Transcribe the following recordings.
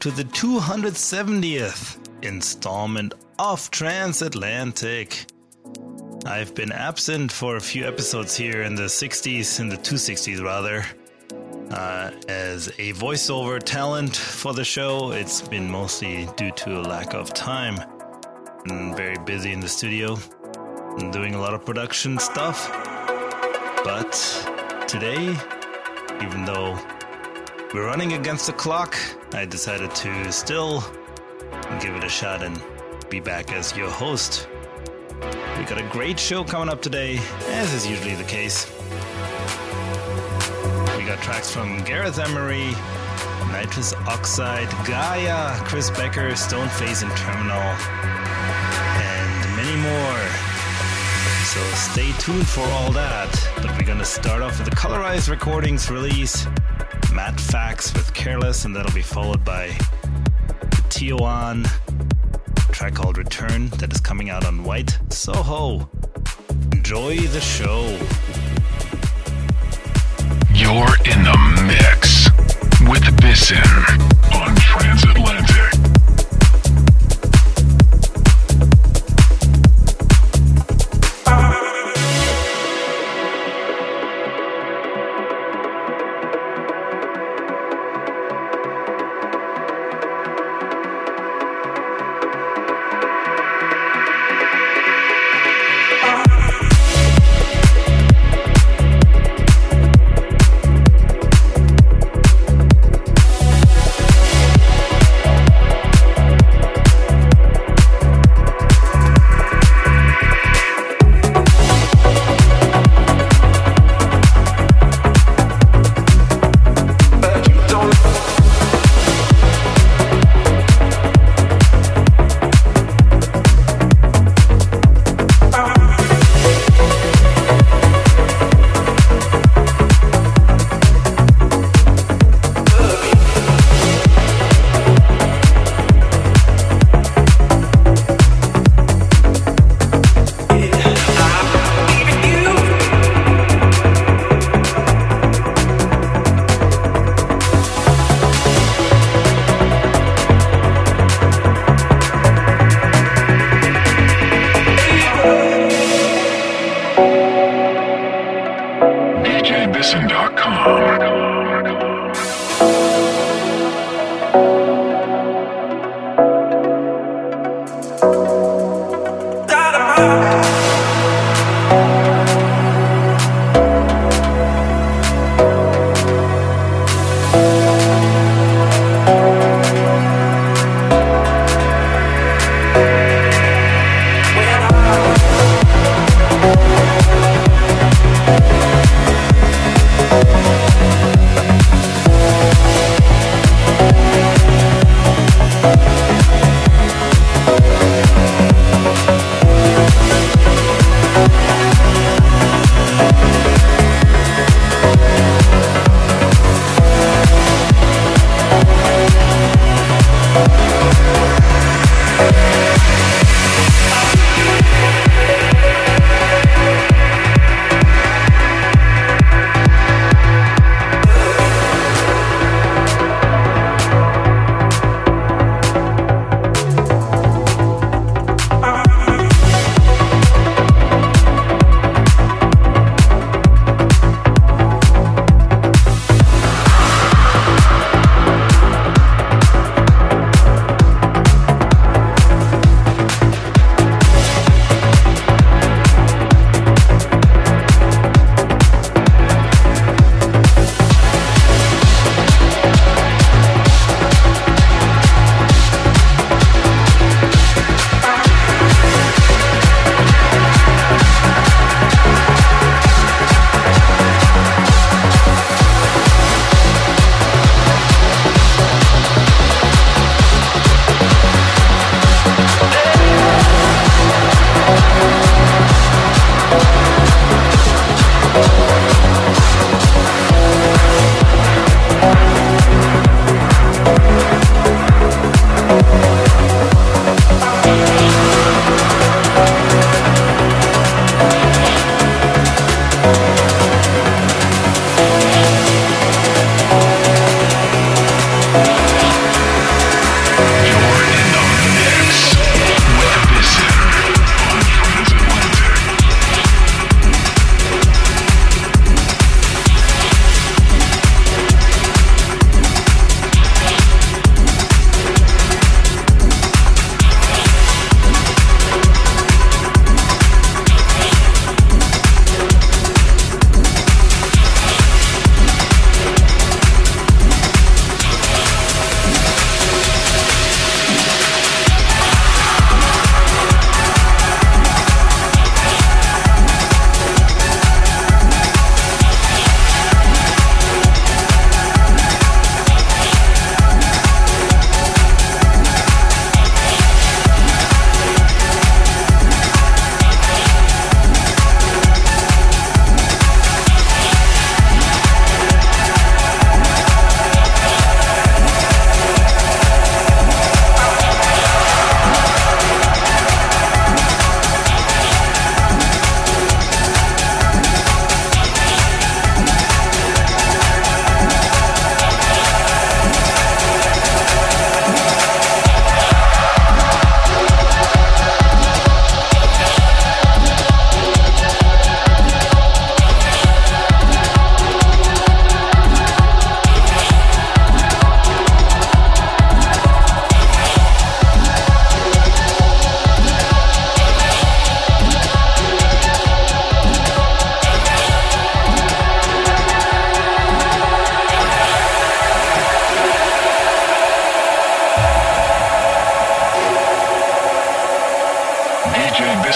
to the 270th installment of Transatlantic. I've been absent for a few episodes here in the 60s, in the 260s rather, uh, as a voiceover talent for the show. It's been mostly due to a lack of time. I'm very busy in the studio and doing a lot of production stuff. But today, even though we're running against the clock. I decided to still give it a shot and be back as your host. We got a great show coming up today, as is usually the case. We got tracks from Gareth Emery, Nitrous Oxide, Gaia, Chris Becker, Stoneface, and Terminal, and many more. So stay tuned for all that. But we're gonna start off with the Colorized Recordings release. Matt Fax with Careless, and that'll be followed by Tioan track called Return that is coming out on White Soho. Enjoy the show. You're in the mix with Bisin on Transatlantic.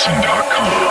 Nixon.com.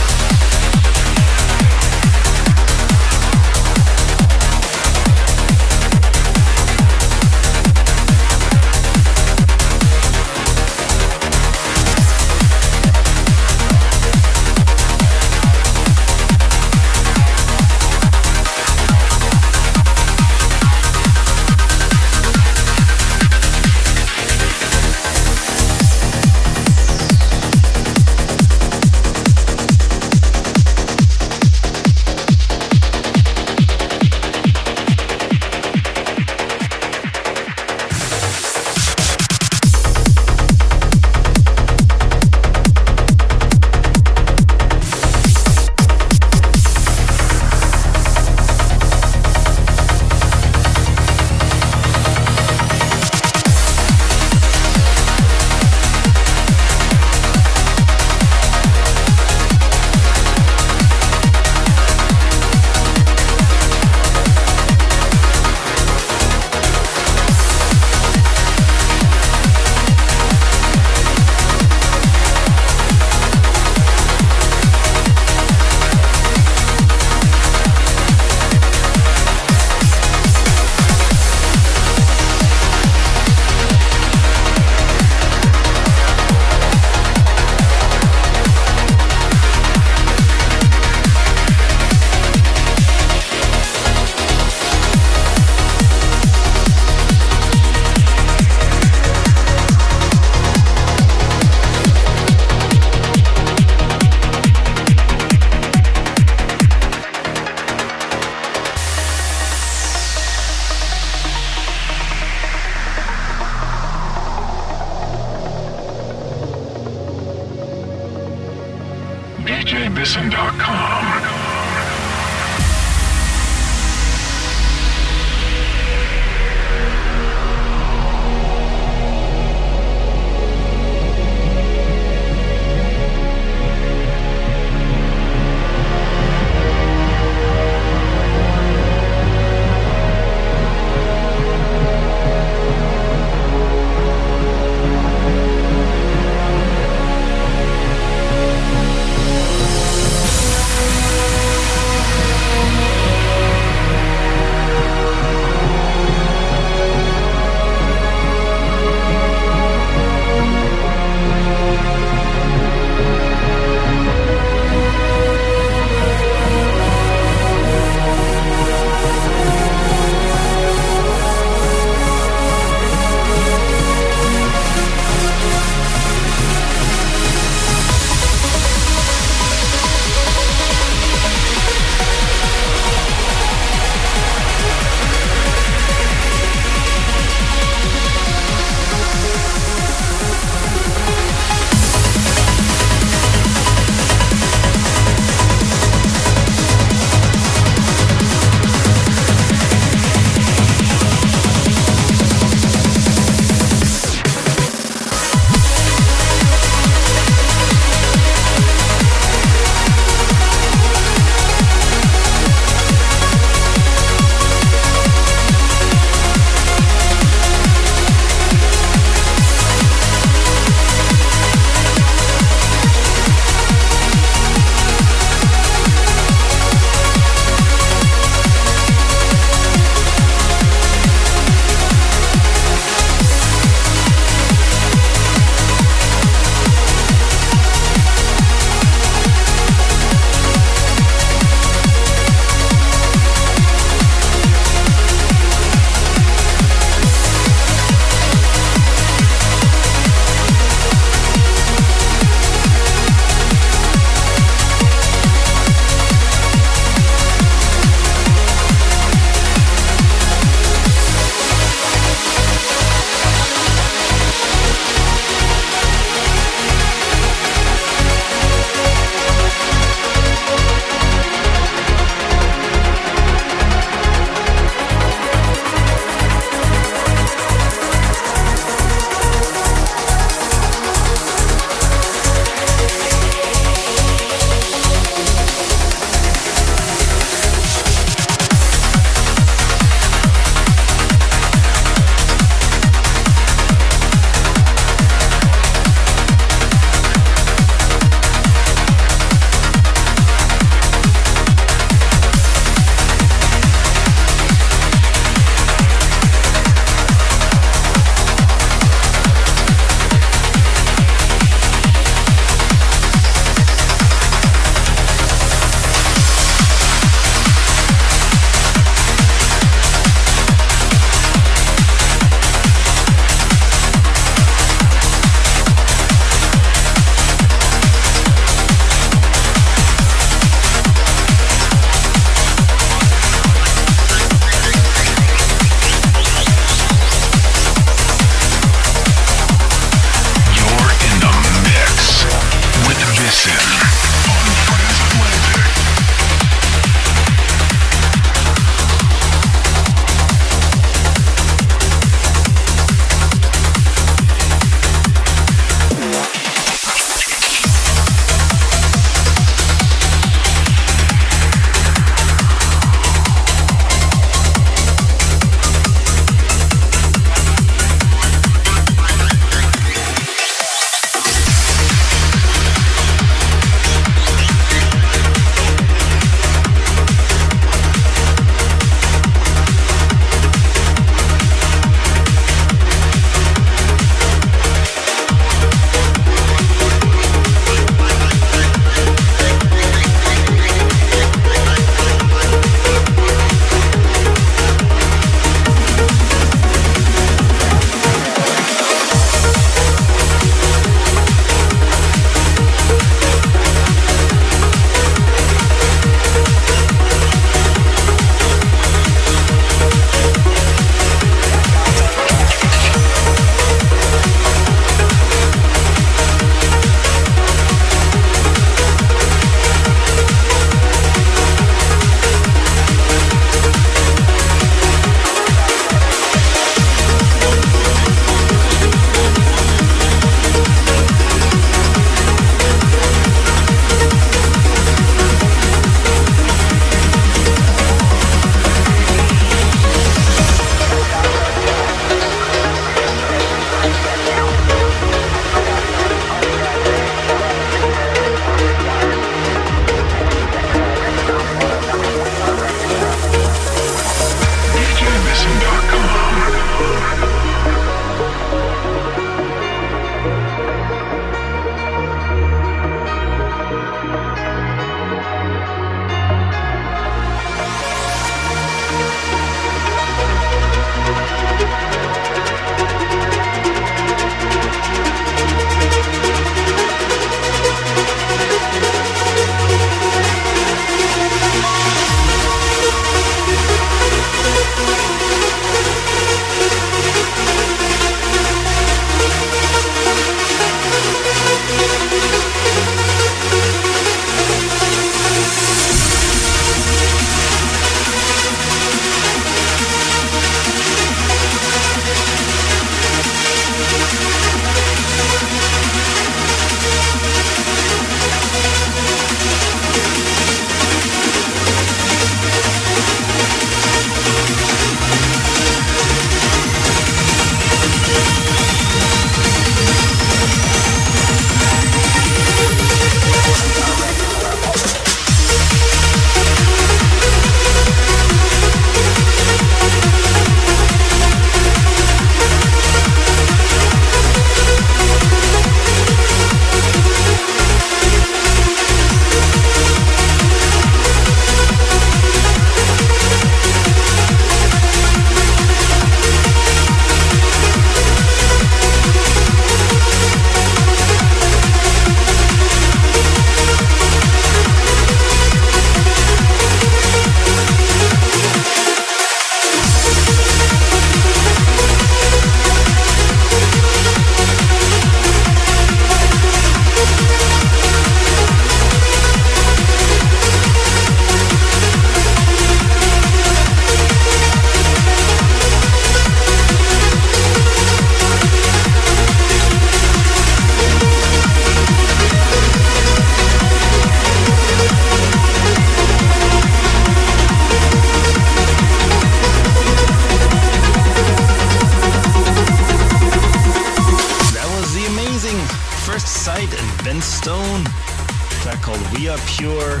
Pure.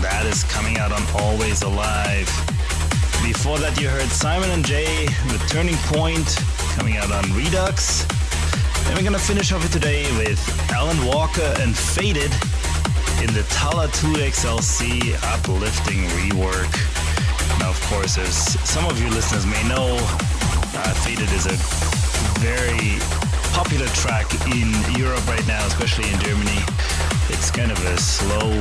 That is coming out on Always Alive. Before that, you heard Simon and Jay with Turning Point coming out on Redux. And we're gonna finish off it today with Alan Walker and Faded in the Talla 2XLC uplifting rework. Now, of course, as some of you listeners may know, uh, Faded is a very popular track in Europe right now, especially in Germany. It's kind of a slow,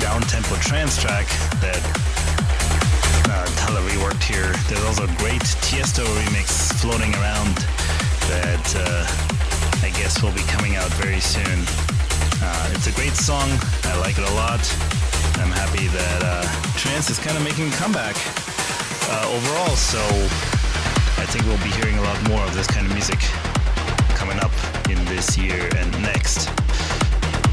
down-tempo trance track that uh, Talla reworked here. There's also a great Tiesto remix floating around that uh, I guess will be coming out very soon. Uh, it's a great song. I like it a lot. I'm happy that uh, trance is kind of making a comeback uh, overall. So I think we'll be hearing a lot more of this kind of music in this year and next.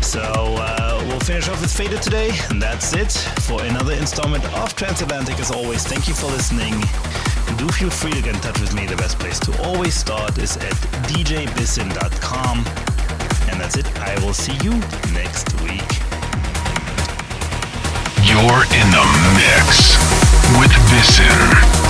So uh, we'll finish off with Faded today, and that's it for another installment of Transatlantic. As always, thank you for listening. And do feel free to get in touch with me. The best place to always start is at djbissin.com. And that's it. I will see you next week. You're in the mix with Bissin